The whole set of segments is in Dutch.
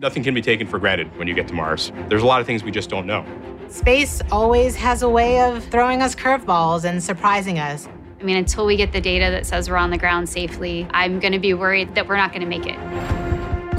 Nothing can be taken for granted when you get to Mars. There's a lot of things we just don't know. Space always has a way of throwing us curveballs and surprising us. I mean, until we get the data that says we're on the ground safely, I'm going to be worried that we're not going to make it.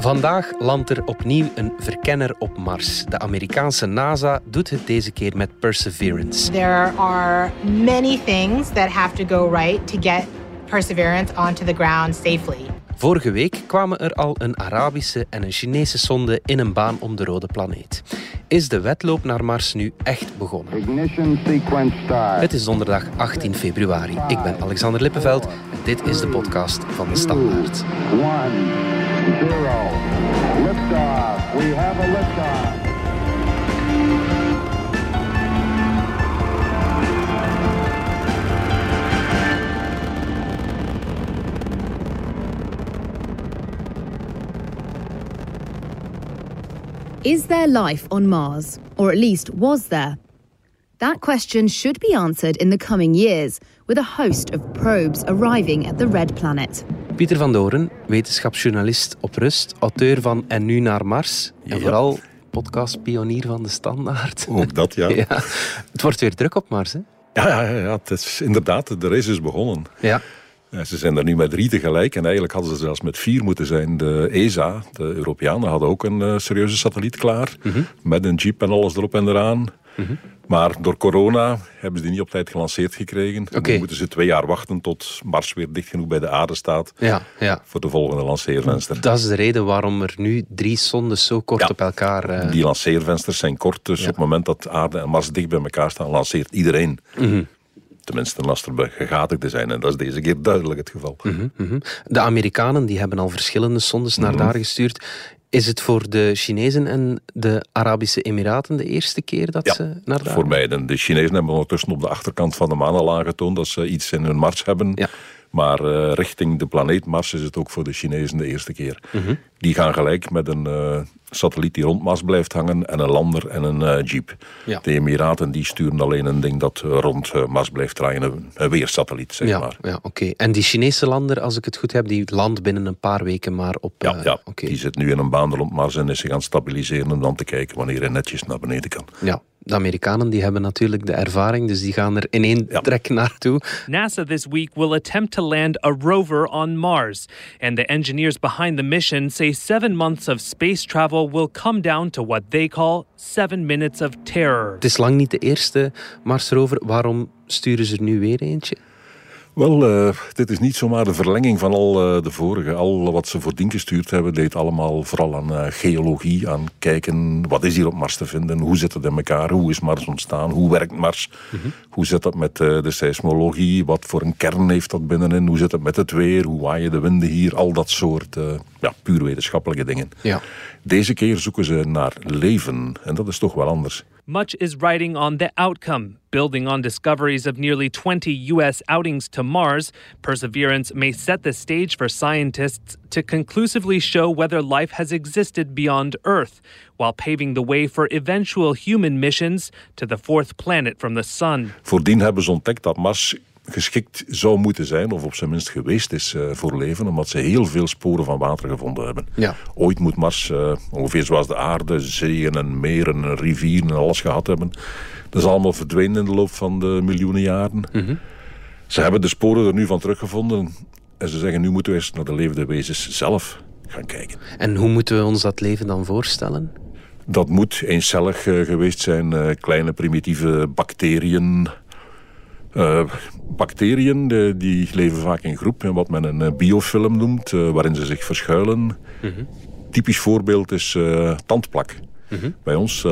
Vandaag landt er opnieuw een verkenner op Mars. De Amerikaanse NASA doet het deze keer met Perseverance. There are many things that have to go right to get Perseverance onto the ground safely. Vorige week kwamen er al een Arabische en een Chinese sonde in een baan om de rode planeet. Is de wedloop naar Mars nu echt begonnen? Ignition sequence start. Het is donderdag 18 februari. Ik ben Alexander Lippenveld en dit is de podcast van de Standaard. One, zero. Liftoff. We have Is there life on Mars? Or at least was there? That question should be answered in the coming years, with a host of probes arriving at the red planet. Pieter van Doren, wetenschapsjournalist op rust, auteur van En nu naar Mars. En vooral podcastpionier van de Standaard. Ook dat, ja. Ja. Het wordt weer druk op Mars, hè? Ja, ja, ja, ja, het is inderdaad, de race is begonnen. Ja. Ze zijn er nu met drie tegelijk en eigenlijk hadden ze zelfs met vier moeten zijn. De ESA, de Europeanen, hadden ook een eh, serieuze satelliet klaar. Mhm. Met een jeep en alles erop en eraan. Maar door corona hebben ze die niet op tijd gelanceerd gekregen. Oké. Nu moeten ze twee jaar wachten tot Mars weer dicht genoeg bij de aarde staat. Ja, ja. Voor de volgende lanceervenster. Dat is de reden waarom er nu drie sondes zo kort Ja. op elkaar... eh, Die lanceervensters zijn kort, dus op het moment dat aarde en Mars dicht bij elkaar staan, lanceert iedereen. Mhm. Tenminste, als er gegadigden zijn. En dat is deze keer duidelijk het geval. mhm. De Amerikanen die hebben al verschillende sondes naar daar gestuurd. Is het voor de Chinezen en de Arabische Emiraten de eerste keer dat Ja, ze naar daar voor mij. De, de Chinezen hebben ondertussen op de achterkant van de maan al aangetoond dat ze iets in hun Mars hebben. Ja. Maar eh, richting de planeet Mars is het ook voor de Chinezen de eerste keer. Mhm. Die gaan gelijk met een eh, satelliet die rond Mars blijft hangen en een lander en een eh, jeep. Ja. De Emiraten die sturen alleen een ding dat rond Mars blijft draaien, een, een weersatelliet zeg Ja, maar. ja oké. En die Chinese lander, als ik het goed heb, die landt binnen een paar weken maar op... Ja, ja. oké. die zit nu in een baan rond Mars en is zich aan het stabiliseren om dan te kijken wanneer hij netjes naar beneden kan. Ja, de Amerikanen die hebben natuurlijk de ervaring, dus die gaan er in één Ja. trek naartoe. NASA this week will attempt to land a rover on Mars, and the engineers behind the mission say seven months of space travel will come down to what they call seven minutes of terror. Het is lang niet de eerste Marsrover. Waarom sturen ze er nu weer eentje? Wel, eh, dit is niet zomaar de verlenging van al eh, de vorige. Al wat ze voordien gestuurd hebben, deed allemaal vooral aan eh, geologie, aan kijken wat is hier op Mars te vinden, hoe zit het in elkaar, hoe is Mars ontstaan, hoe werkt Mars, hoe zit dat met de seismologie, wat voor een kern heeft dat binnenin, hoe zit het met het weer, hoe waaien de winden hier, al dat soort ja, puur wetenschappelijke dingen. Ja. Deze keer zoeken ze naar leven. En dat is toch wel anders. Much is riding on the outcome. Building on discoveries of nearly 20 U.S. outings to Mars, Perseverance may set the stage for scientists to conclusively show whether life has existed beyond Earth, while paving the way for eventual human missions to the fourth planet from the Sun. Voordien hebben ze ontdekt dat Mars geschikt zou moeten zijn, of op zijn minst geweest is eh, voor leven, omdat ze heel veel sporen van water gevonden hebben. Ja. Ooit moet Mars, eh, ongeveer zoals de aarde, zeeën en meren en rivieren en alles gehad hebben. Dat is allemaal verdwenen in de loop van de miljoenen jaren. Ze hebben de sporen er nu van teruggevonden en ze zeggen nu moeten we eens naar de levende wezens zelf gaan kijken. En hoe moeten we ons dat leven dan voorstellen? Dat moet eencellig eh, geweest zijn. kleine primitieve bacteriën. Eh, bacteriën die leven vaak in groep. en Wat men een eh, biofilm noemt. eh, waarin ze zich verschuilen. Typisch voorbeeld is tandplak. Bij ons...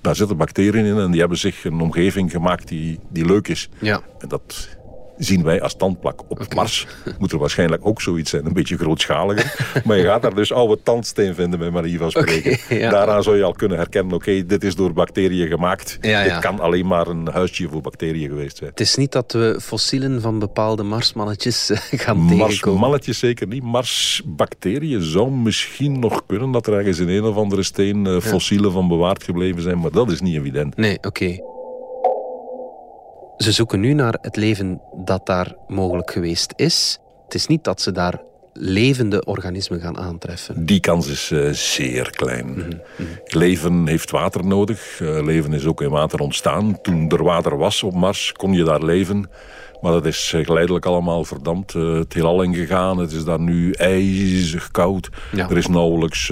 daar zitten bacteriën in en die hebben zich een omgeving gemaakt die, die leuk is. Ja. En dat zien wij als tandplak. Op Mars moet er waarschijnlijk ook zoiets zijn, een beetje grootschaliger. maar je gaat daar dus oude tandsteen vinden, bij manier van spreken. Ja. Daaraan zou je al kunnen herkennen, oké, dit is door bacteriën gemaakt. Ja, dit ja. kan alleen maar een huisje voor bacteriën geweest zijn. Het is niet dat we fossielen van bepaalde Marsmannetjes eh, gaan tegenkomen. Marsmannetjes zeker niet. Marsbacteriën zou misschien nog kunnen dat er ergens in een of andere steen eh, fossielen van bewaard gebleven zijn, maar dat is niet evident. Nee, oké. Ze zoeken nu naar het leven dat daar mogelijk geweest is. Het is niet dat ze daar levende organismen gaan aantreffen? Die kans is uh, zeer klein. Leven heeft water nodig. Uh, leven is ook in water ontstaan. Toen er water was op Mars, kon je daar leven. Maar dat is geleidelijk allemaal verdampt. Uh, het heelal ingegaan. Het is daar nu ijzig koud. Ja. Er is nauwelijks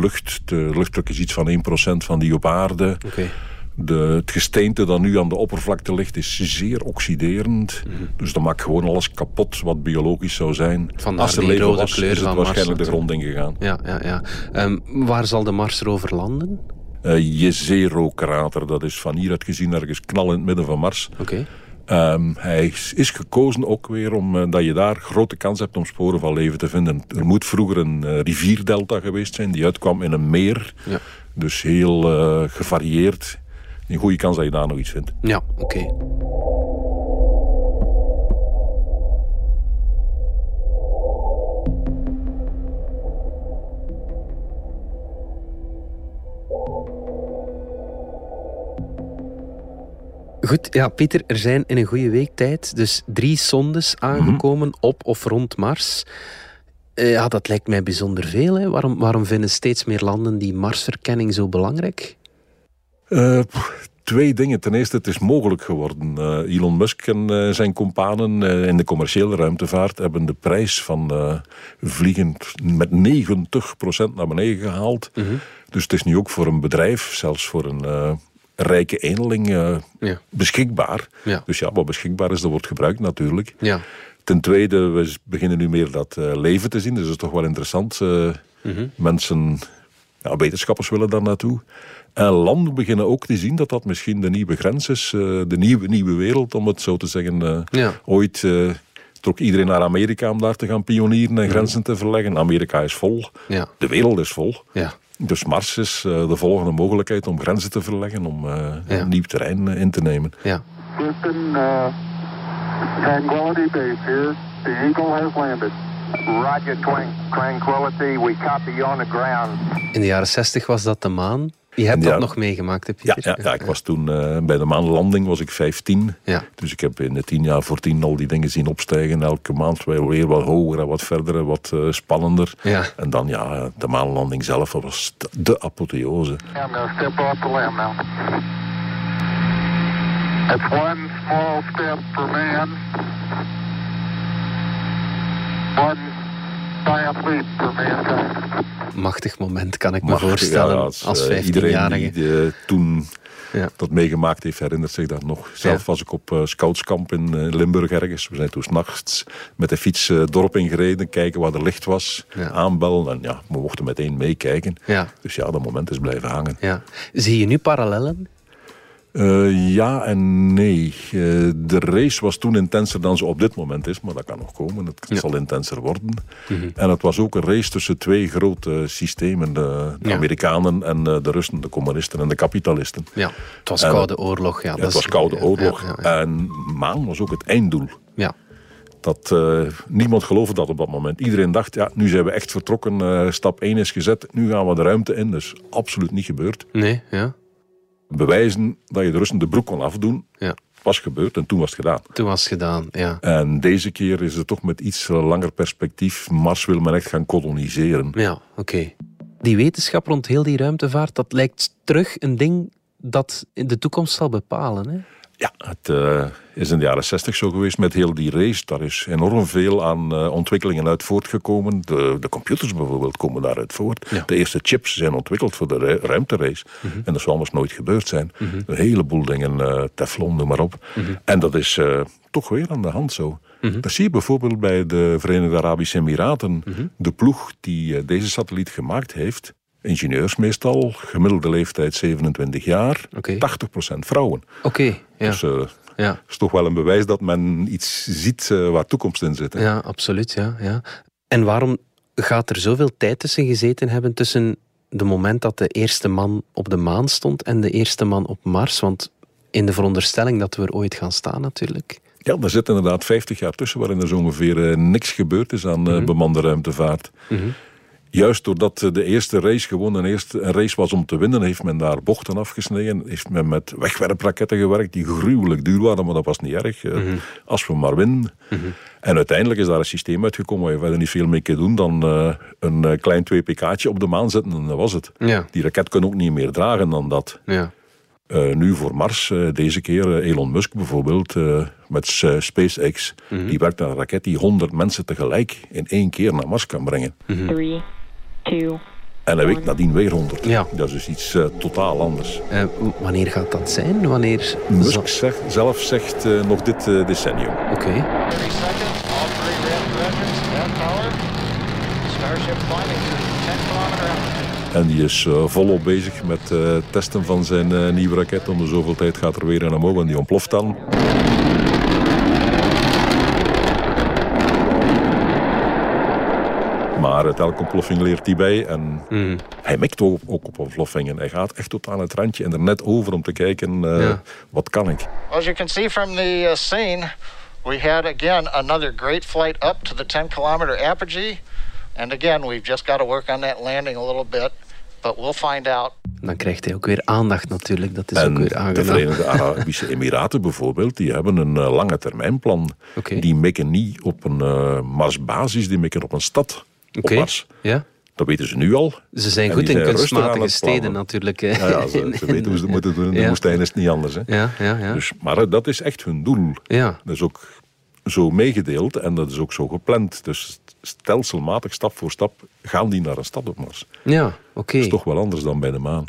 lucht. De luchtdruk is iets van 1% van die op aarde. Okay. De, het gesteente dat nu aan de oppervlakte ligt is zeer oxiderend. Mm -hmm. Dus dat maakt gewoon alles kapot wat biologisch zou zijn. Vandaar Als er leven rode was, kleur is het van waarschijnlijk Mars de grond ingegaan. Ja, ja, ja. Um, waar zal de Marsrover landen? Uh, Jezero-krater, dat is van hieruit gezien ergens knal in het midden van Mars. Oké. Okay. Um, hij is gekozen ook weer omdat uh, je daar grote kans hebt om sporen van leven te vinden. Er moet vroeger een uh, rivierdelta geweest zijn die uitkwam in een meer. Ja. Dus heel gevarieerd een goede kans dat je daar nog iets vindt. Ja, oké. Okay. Goed, ja, Pieter, er zijn in een goede week tijd dus drie sondes aangekomen mm -hmm. op of rond Mars. Uh, ja, dat lijkt mij bijzonder veel. Hè. Waarom, waarom vinden steeds meer landen die Marsverkenning zo belangrijk? Uh, twee dingen. Ten eerste, het is mogelijk geworden. Uh, Elon Musk en uh, zijn companen in de commerciële ruimtevaart hebben de prijs van vliegen met 90% naar beneden gehaald. Mhm. Dus het is nu ook voor een bedrijf, zelfs voor een rijke eenling, ja. beschikbaar. Ja. Dus ja, wat beschikbaar is, dat wordt gebruikt natuurlijk. Ja. Ten tweede, we beginnen nu meer dat leven te zien. Dus dat is toch wel interessant. -hmm. Mensen, ja, wetenschappers willen daar naartoe. En landen beginnen ook te zien dat dat misschien de nieuwe grens is. Uh, de nieuwe, nieuwe wereld, om het zo te zeggen. Uh, ja. Ooit uh, trok iedereen naar Amerika om daar te gaan pionieren en grenzen te verleggen. Amerika is vol. Ja. De wereld is vol. Ja. Dus Mars is de volgende mogelijkheid om grenzen te verleggen. Om ja. een nieuw terrein in te nemen. Ja. Houston, Tranquility Base here. The Eagle has landed. Roger, Tranquility. We copy on the ground. In de jaren 60 was dat de maan. Je hebt Ja. dat nog meegemaakt, Ja, Pieter? ja, ja, ik was toen uh, bij de maanlanding was ik 15. Ja. Dus ik heb in de tien jaar voor tien al die dingen zien opstijgen. Elke maand weer, weer wat hoger en wat verder en wat uh, spannender. Ja. En dan ja, de maanlanding zelf dat was de apotheose. I'm to step off the limb now. It's one small step for man, one Machtig moment, kan ik me voorstellen, ja, als, als, eh, 15-jarige. Iedereen die eh, toen Ja. dat meegemaakt heeft, herinnert zich dat nog. Zelf Ja. was ik op eh, scoutskamp in eh, Limburg ergens. We zijn toen s'nachts met de fiets eh, het dorp ingereden, kijken waar er licht was, Ja. aanbellen. En ja, we mochten meteen meekijken. Dus ja, dat moment is blijven hangen. Zie je nu parallellen? Eh, ja en nee. Eh, de race was toen intenser dan ze op dit moment is, maar dat kan nog komen. Het Ja. zal intenser worden. Mhm. En het was ook een race tussen twee grote systemen. De, de Ja. Amerikanen en eh, de Russen, de communisten en de kapitalisten. Ja, het was En- Koude Oorlog. Ja, het is- was Koude Oorlog. Ja. En maan was ook het einddoel. Ja. Dat, niemand geloofde dat op dat moment. Iedereen dacht, ja, nu zijn we echt vertrokken. stap 1 is gezet, nu gaan we de ruimte in. Dus absoluut niet gebeurd. Nee, ja. Bewijzen dat je de Russen de broek kon afdoen, ja. was gebeurd en toen was het gedaan. Toen was het gedaan, ja. En deze keer is het toch met iets langer perspectief. Mars wil men echt gaan koloniseren. Ja, oké. Die wetenschap rond heel die ruimtevaart, dat lijkt terug een ding dat in de toekomst zal bepalen. Hè? Ja, het eh, is in de jaren 60 zo geweest met heel die race. Daar is enorm veel aan eh, ontwikkelingen uit voortgekomen. De, de computers bijvoorbeeld komen daaruit voort. Ja. De eerste chips zijn ontwikkeld voor de ru- ruimterace. En dat zou anders nooit gebeurd zijn. Een heleboel dingen, eh, Teflon, noem maar op. En dat is toch weer aan de hand zo. Dat zie je bijvoorbeeld bij de Verenigde Arabische Emiraten. De ploeg die deze satelliet gemaakt heeft... Ingenieurs meestal, gemiddelde leeftijd 27 jaar, Oké. 80% vrouwen. Oké, ja. Dus eh, ja. is toch wel een bewijs dat men iets ziet eh, waar toekomst in zit. hè. Ja, absoluut. Ja, ja. En waarom gaat er zoveel tijd tussen gezeten hebben tussen de moment dat de eerste man op de maan stond en de eerste man op Mars? Want in de veronderstelling dat we er ooit gaan staan natuurlijk. Ja, er zit inderdaad 50 jaar tussen waarin er zo ongeveer eh, niks gebeurd is aan eh, bemande ruimtevaart. Juist doordat eh, de eerste race gewoon een, eerste, een race was om te winnen, heeft men daar bochten afgesneden. Heeft men met wegwerpraketten gewerkt die gruwelijk duur waren, maar dat was niet erg. Eh, Als we maar winnen. En uiteindelijk is daar een systeem uitgekomen waar je verder niet veel mee kunt doen dan eh, een klein 2 pk'tje op de maan zetten en dat was het. Ja. Die raket kon ook niet meer dragen dan dat. Ja. Eh, nu voor Mars, deze keer Elon Musk bijvoorbeeld, eh, met SpaceX, die werkt aan een raket die 100 mensen tegelijk in één keer naar Mars kan brengen. Three, two, En een week nadien weer 100. Ja. Dat is dus iets eh, totaal anders. Eh, wanneer gaat dat zijn? Wanneer... Musk zegt, zelf zegt eh, nog dit eh, decennium. Oké. 30 seconds, all three red engines, that power. Starship climbing through 10 kilometer altitude. En die is eh, volop bezig met eh, testen van zijn eh, nieuwe raket. Om de zoveel tijd gaat er weer een omhoog en die ontploft dan. Maar uit elke ontploffing leert hij bij. En Mhm. hij mikt ook, ook op ontploffingen. Hij gaat echt tot aan het randje en er net over om te kijken, eh, wat kan ik? As you can see from the uh, scene, we had again another great flight up to the 10 kilometer apogee. And again, we've just got to work on that landing a little bit, but we'll find out. Dan krijgt hij ook weer aandacht natuurlijk. Dat is En ook weer de aangenaam. Verenigde Arabische Emiraten bijvoorbeeld, die hebben een eh, lange termijnplan. Oké. Die mikken niet op een eh, Marsbasis, die mikken op een stad Oké. op Mars. Ja. Dat weten ze nu al. Ze zijn goed in zijn kunstmatige steden natuurlijk. hè. Ja, ja, ze, ze weten hoe ze moeten doen. In de Ja. woestijn is het niet anders. Hè. Ja, ja, ja. Dus, maar dat is echt hun doel. ja. Dat is ook zo meegedeeld en dat is ook zo gepland. Dus stelselmatig, stap voor stap, gaan die naar een stad op Mars. Ja, oké. Dat is toch wel anders dan bij de maan.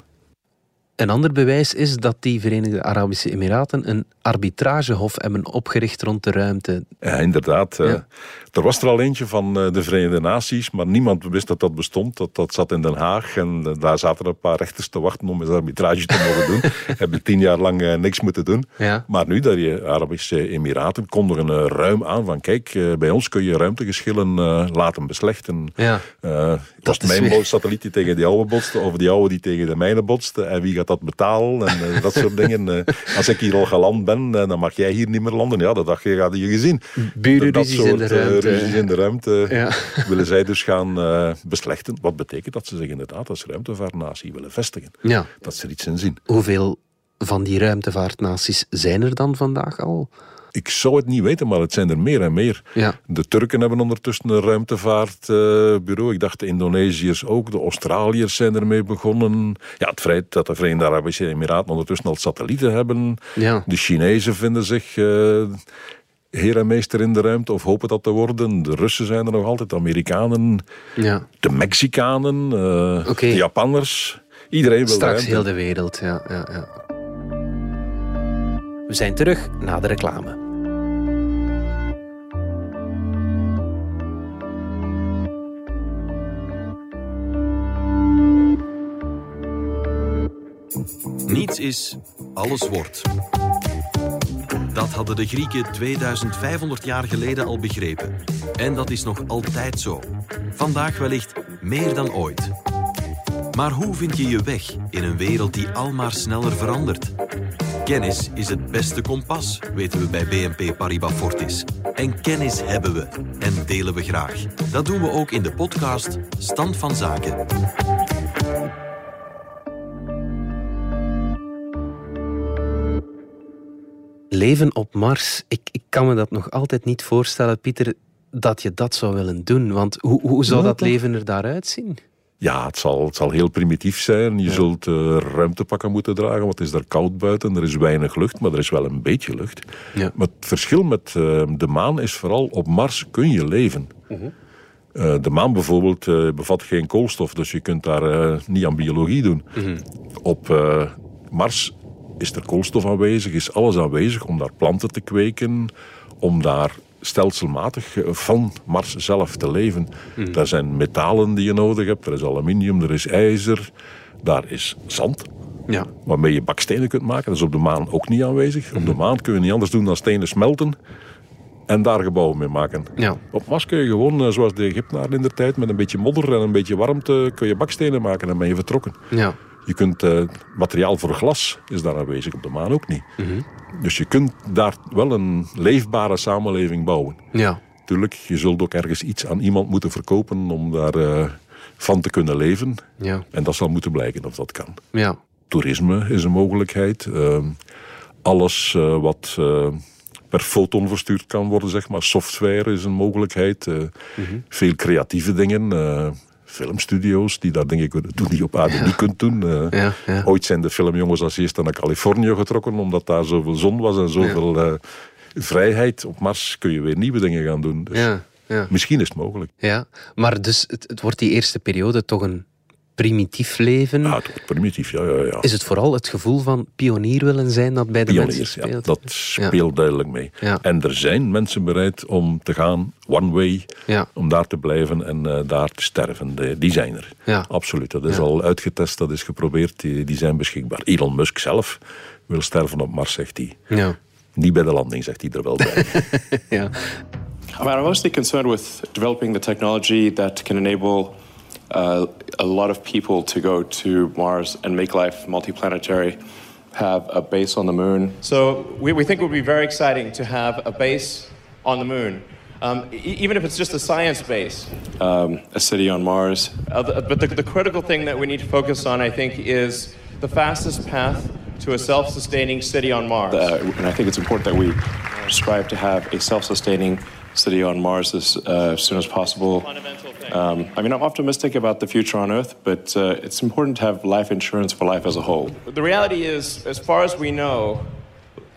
Een ander bewijs is dat die Verenigde Arabische Emiraten een arbitragehof hebben opgericht rond de ruimte. Ja, inderdaad. eh, Ja. er was er al eentje van eh, de Verenigde Naties, maar niemand wist dat dat bestond. Dat, dat zat in Den Haag en eh, daar zaten een paar rechters te wachten om eens arbitrage te mogen doen. Hebben tien jaar lang niks moeten doen. Ja. Maar nu, dat die Arabische Emiraten kondigen ruim aan van kijk, bij ons kun je ruimtegeschillen laten beslechten. Ja. Was mijn weer- satelliet die tegen die oude botste, of die oude die tegen de mijne botste, en wie gaat dat betalen, en eh, dat soort dingen. Eh, als ik hier al geland ben, eh, dan mag jij hier niet meer landen. Ja, dat dacht je, had je gezien. Burenruzies in de ruimte. ruzies in de ruimte Ja. willen zij dus gaan beslechten. Wat betekent dat ze zich inderdaad als ruimtevaartnatie willen vestigen. Ja. Dat ze er iets in zien. Hoeveel van die ruimtevaartnaties zijn er dan vandaag al? Ik zou het niet weten, maar het zijn er meer en meer. Ja. De Turken hebben ondertussen een ruimtevaartbureau. Ik dacht de Indonesiërs ook. De Australiërs zijn ermee begonnen. Ja, het feit dat de Verenigde Arabische Emiraten ondertussen al satellieten hebben. Ja. De Chinezen vinden zich eh heer en meester in de ruimte of hopen dat te worden. De Russen zijn er nog altijd, de Amerikanen, Ja. de Mexicanen, eh, de Japanners. Iedereen wil Straks heel de wereld, ja, ja, ja. We zijn terug na de reclame. Niets is, alles wordt. Dat hadden de Grieken 2500 jaar geleden al begrepen. En dat is nog altijd zo. Vandaag wellicht meer dan ooit. Maar hoe vind je je weg in een wereld die almaar sneller verandert? Kennis is het beste kompas, weten we bij BNP Paribas Fortis. En kennis hebben we en delen we graag. Dat doen we ook in de podcast Stand van Zaken. Leven op Mars, ik, ik kan me dat nog altijd niet voorstellen, Pieter, dat je dat zou willen doen. Want hoe, hoe zou dat leven er daaruit zien? Ja, het zal, het zal heel primitief zijn. Je zult eh, ruimtepakken moeten dragen, want het is daar koud buiten. Er is weinig lucht, maar er is wel een beetje lucht. Ja. Maar het verschil met eh, de maan is vooral, op Mars kun je leven. Eh, de maan bijvoorbeeld eh, bevat geen koolstof, dus je kunt daar eh, niet aan biologie doen. Op eh, Mars is er koolstof aanwezig, is alles aanwezig om daar planten te kweken, om daar stelselmatig van Mars zelf te leven. Daar zijn metalen die je nodig hebt, er is aluminium, er is ijzer, daar is zand. Ja. Waarmee je bakstenen kunt maken. Dat is op de maan ook niet aanwezig. Op de maan kun je niet anders doen dan stenen smelten en daar gebouwen mee maken. Ja. Op Mars kun je gewoon, eh, zoals de Egyptenaren in de tijd, met een beetje modder en een beetje warmte, kun je bakstenen maken en ben je vertrokken. Ja. Je kunt eh, materiaal voor glas is daar aanwezig, op de maan ook niet. Dus je kunt daar wel een leefbare samenleving bouwen. Ja. Tuurlijk, je zult ook ergens iets aan iemand moeten verkopen om daar eh, van te kunnen leven. Ja. En dat zal moeten blijken of dat kan. Ja. Toerisme is een mogelijkheid. Ehm, alles eh, wat per foton verstuurd kan worden, zeg maar. Software is een mogelijkheid. Eh, Veel creatieve dingen. eh, filmstudio's die daar dingen kunnen doen die je op aarde niet kunt doen. Eh, Ja, ja. Ooit zijn de filmjongens als eerste naar Californië getrokken, omdat daar zoveel zon was en zoveel eh, vrijheid. Op Mars kun je weer nieuwe dingen gaan doen. Dus. Misschien is het mogelijk. Ja, maar dus het, het wordt die eerste periode toch een primitief leven. Ja, het wordt primitief, ja, ja, ja. Is het vooral het gevoel van pionier willen zijn dat bij de Pioniers, mensen ja, speelt? dat speelt duidelijk mee. Ja. En er zijn mensen bereid om te gaan, one way, Ja. om daar te blijven en eh, daar te sterven. De- die zijn er. Ja. Absoluut. Dat is Ja. al uitgetest, dat is geprobeerd, die, die zijn beschikbaar. Elon Musk zelf wil sterven op Mars, zegt hij. Ja. Niet bij de landing, zegt hij er wel bij. ja. I mean, I'm mostly concerned with developing the technology that can enable uh, a lot of people to go to Mars and make life multiplanetary, have a base on the moon. So we, we think it would be very exciting to have a base on the moon, um, e- even if it's just a science base. Um, a city on Mars. Uh, the- but the, the critical thing that we need to focus on, I think, is the fastest path to a self-sustaining city on Mars. Uh, and I think it's important that we strive to have a self-sustaining city on Mars as, uh, as soon as possible. Um, I mean, I'm optimistic about the future on Earth, but uh, it's important to have life insurance for life as a whole. The reality is, as far as we know,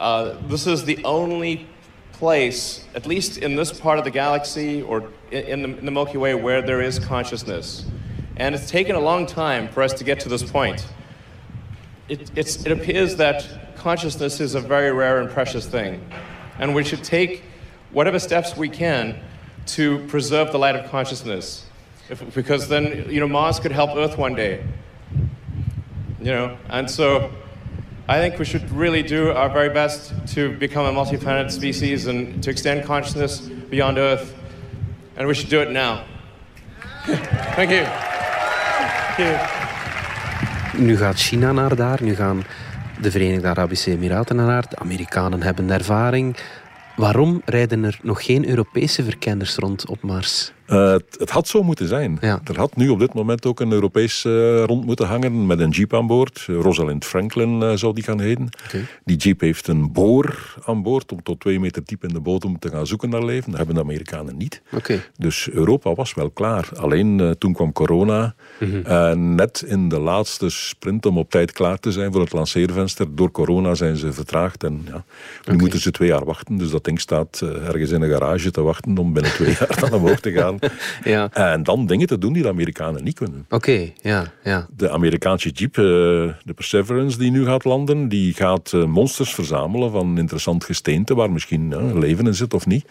uh, this is the only place, at least in this part of the galaxy or in, in, the, in the Milky Way, where there is consciousness. And it's taken a long time for us to get to this point. It, it's, it appears that consciousness is a very rare and precious thing. And we should take whatever steps we can to preserve the light of consciousness. If, because then, you know, Mars could help Earth one day. You know, and so I think we should really do our very best to become a multi-planet species and to extend consciousness beyond Earth. And we should do it now. Thank you. Thank you. Nu gaat China naar daar, nu gaan de Verenigde Arabische Emiraten naar daar, de Amerikanen hebben ervaring. Waarom rijden er nog geen Europese verkenners rond op Mars? Eh, het, het had zo moeten zijn. Er had nu op dit moment ook een Europees eh, rond moeten hangen met een jeep aan boord. Rosalind Franklin eh, zou die gaan heten. Die jeep heeft een boor aan boord om tot twee meter diep in de bodem te gaan zoeken naar leven. Dat hebben de Amerikanen niet. Dus Europa was wel klaar. Alleen toen kwam corona. Mhm. Net in de laatste sprint om op tijd klaar te zijn voor het lanceervenster. Door corona zijn ze vertraagd. En ja, nu moeten ze twee jaar wachten. Dus dat ding staat ergens in een garage te wachten om binnen twee jaar dan omhoog te gaan. Ja. En dan dingen te doen die de Amerikanen niet kunnen. Oké, ja, ja. De Amerikaanse jeep, eh, de Perseverance die nu gaat landen, die gaat eh, monsters verzamelen van interessant gesteente waar misschien ja, leven in zit of niet.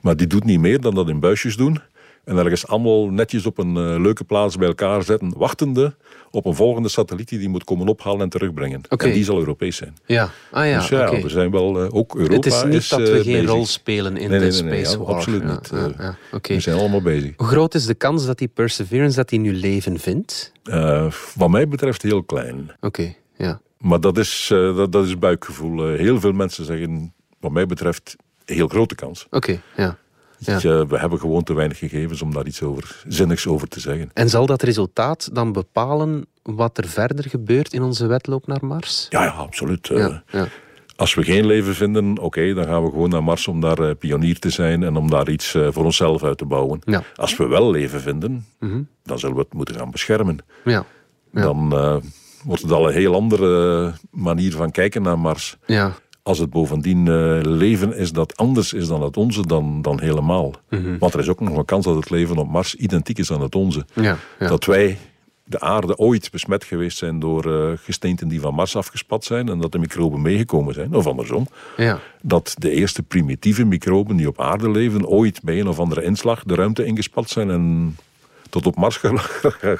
Maar die doet niet meer dan dat in buisjes doen. En ergens allemaal netjes op een eh, leuke plaats bij elkaar zetten, wachtende op een volgende satelliet die die moet komen ophalen en terugbrengen. En die zal Europees zijn. Ja, ah ja, dus ja, we zijn wel eh, ook Europa Het is niet dat we eh, geen bezig. rol spelen in Nee, de nee, nee, space ja, war. Absoluut niet. ja. We zijn allemaal bezig. Hoe groot is de kans dat die Perseverance dat die nu leven vindt? Wat mij betreft heel klein. Oké, ja. Maar dat is, dat, dat is buikgevoel. Heel veel mensen zeggen, wat mij betreft, heel grote kans. Oké, ja. Ja. We hebben gewoon te weinig gegevens om daar iets over, zinnigs over te zeggen. En zal dat resultaat dan bepalen wat er verder gebeurt in onze wedloop naar Mars? Ja, ja absoluut. Eh, Ja. Als we geen leven vinden, oké, dan gaan we gewoon naar Mars om daar eh, pionier te zijn en om daar iets eh, voor onszelf uit te bouwen. Ja. Als we wel leven vinden, Mhm. dan zullen we het moeten gaan beschermen. Ja. Ja. Dan wordt het al een heel andere manier van kijken naar Mars. Ja. Als het bovendien eh, leven is dat anders is dan het onze, dan, dan helemaal. Mhm. Want er is ook nog een kans dat het leven op Mars identiek is aan het onze. Ja, ja. Dat wij, de aarde, ooit besmet geweest zijn door eh, gesteenten die van Mars afgespat zijn en dat de microben meegekomen zijn, of andersom. Ja. Dat de eerste primitieve microben die op aarde leven, ooit bij een of andere inslag de ruimte ingespat zijn en tot op Mars gegaan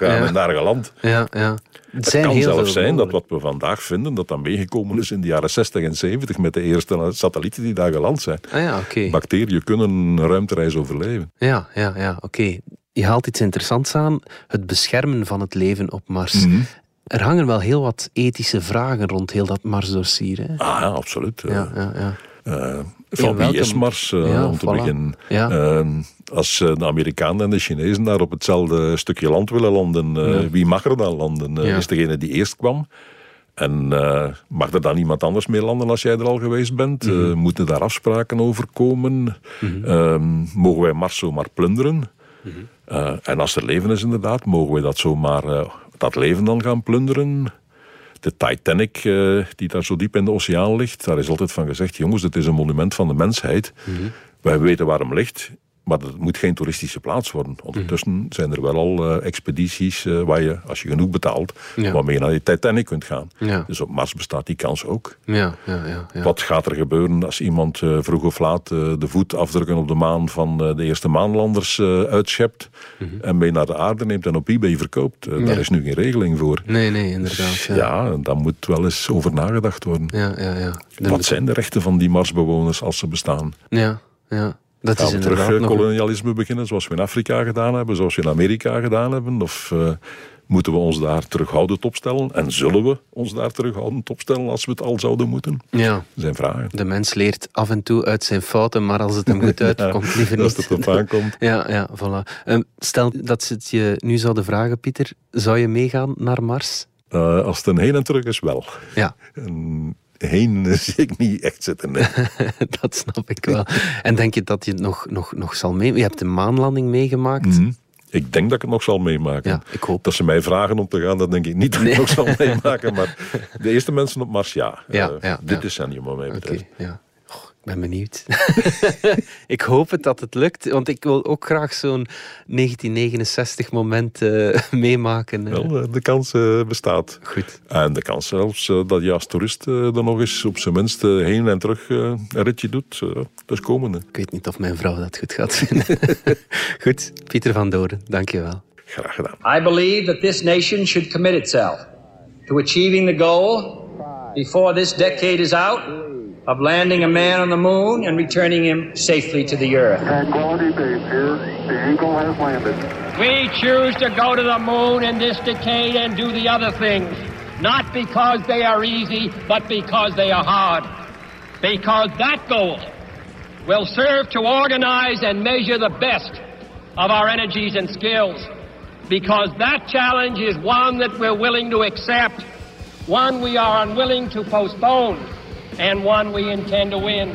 Ja. en daar geland. Ja, ja. Het, zijn kan zelfs zijn dat wat we vandaag vinden, dat dat meegekomen is in de jaren 60 en 70 met de eerste satellieten die daar geland zijn. Ah ja, oké. Bacteriën kunnen een ruimtereis overleven. Ja, ja, ja, oké. Je haalt iets interessants aan. Het beschermen van het leven op Mars. Mhm. Er hangen wel heel wat ethische vragen rond heel dat Marsdossier. Ah ja, absoluut. Ja, ja, ja. Eh, van wie welke- is Mars? eh, om te voilà. beginnen. Ja. Eh, als eh, de Amerikanen en de Chinezen daar op hetzelfde stukje land willen landen, eh, Ja. wie mag er dan landen? Eh, Ja. Is degene die eerst kwam? En mag er dan iemand anders mee landen als jij er al geweest bent? Mhm. Moeten daar afspraken over komen? Ehm, mogen wij Mars zomaar plunderen? Mhm. En als er leven is inderdaad, mogen we dat zomaar dat leven dan gaan plunderen? De Titanic, die daar zo diep in de oceaan ligt, daar is altijd van gezegd, jongens, dit is een monument van de mensheid. Mhm. Wij weten waar hem ligt, maar het moet geen toeristische plaats worden. Ondertussen Mhm. zijn er wel al eh, expedities eh, waar je, als je genoeg betaalt, Ja. waarmee je naar die Titanic kunt gaan. Ja. Dus op Mars bestaat die kans ook. Ja, ja, ja. ja. Wat gaat er gebeuren als iemand eh, vroeg of laat de voetafdrukken op de maan van de eerste maanlanders uitschept en mee naar de aarde neemt en op eBay verkoopt? Mhm. Daar is nu geen regeling voor. Nee, nee, inderdaad. Ja, Ja, daar moet wel eens over nagedacht worden. ja, ja. ja. Dan Wat zijn de rechten van die Marsbewoners als ze bestaan? Ja, ja. Dat Gaan is we terug eh, nog... kolonialisme beginnen zoals we in Afrika gedaan hebben, zoals we in Amerika gedaan hebben? Of eh, moeten we ons daar terughoudend opstellen? En zullen we ons daar terughoudend opstellen als we het al zouden moeten? Ja. Dat zijn vragen. De mens leert af en toe uit zijn fouten, maar als het hem goed uitkomt, liever niet. Als het erop aankomt. Ja, ja, voilà. Ehm, stel dat ze het je nu zouden vragen, Pieter, zou je meegaan naar Mars? Eh, als het een heen en terug is, wel. Ja. Een heen zie ik niet echt zitten. nee. dat snap ik wel. En denk je dat je het nog, nog, nog zal mee... Je hebt de maanlanding meegemaakt. Mhm. Ik denk dat ik het nog zal meemaken. Ja, ik hoop. Dat ze mij vragen om te gaan, dat denk ik niet dat ik Nee. nog zal meemaken. Maar de eerste mensen op Mars, ja. Ja, Eh, ja, dit ja. decennium, wat mij Oké, betreft. ja. Ben benieuwd. ik hoop het dat het lukt, want ik wil ook graag zo'n 1969 moment eh, meemaken. eh. Wel, eh, de kans bestaat. Goed. En de kans zelfs dat je als toerist eh, er nog eens op zijn minst heen en terug eh, een ritje doet, dat is komende. Ik weet niet of mijn vrouw dat goed gaat vinden. goed, Pieter van Doren, dankjewel. Graag gedaan. I believe that this nation should commit itself to achieving the goal before this decade is out of landing a man on the moon and returning him safely to the earth. Tranquility Base here. The Eagle has landed. We choose to go to the moon in this decade and do the other things, not because they are easy, but because they are hard. Because that goal will serve to organize and measure the best of our energies and skills. Because that challenge is one that we're willing to accept, one we are unwilling to postpone, and one we intend to win,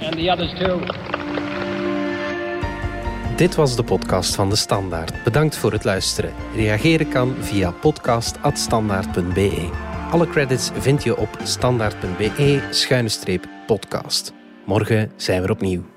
and the others too. Dit was de podcast van De Standaard. Bedankt voor het luisteren. Reageren kan via podcast.standaard.be. Alle credits vind je op standaard.be-podcast. Morgen zijn we opnieuw.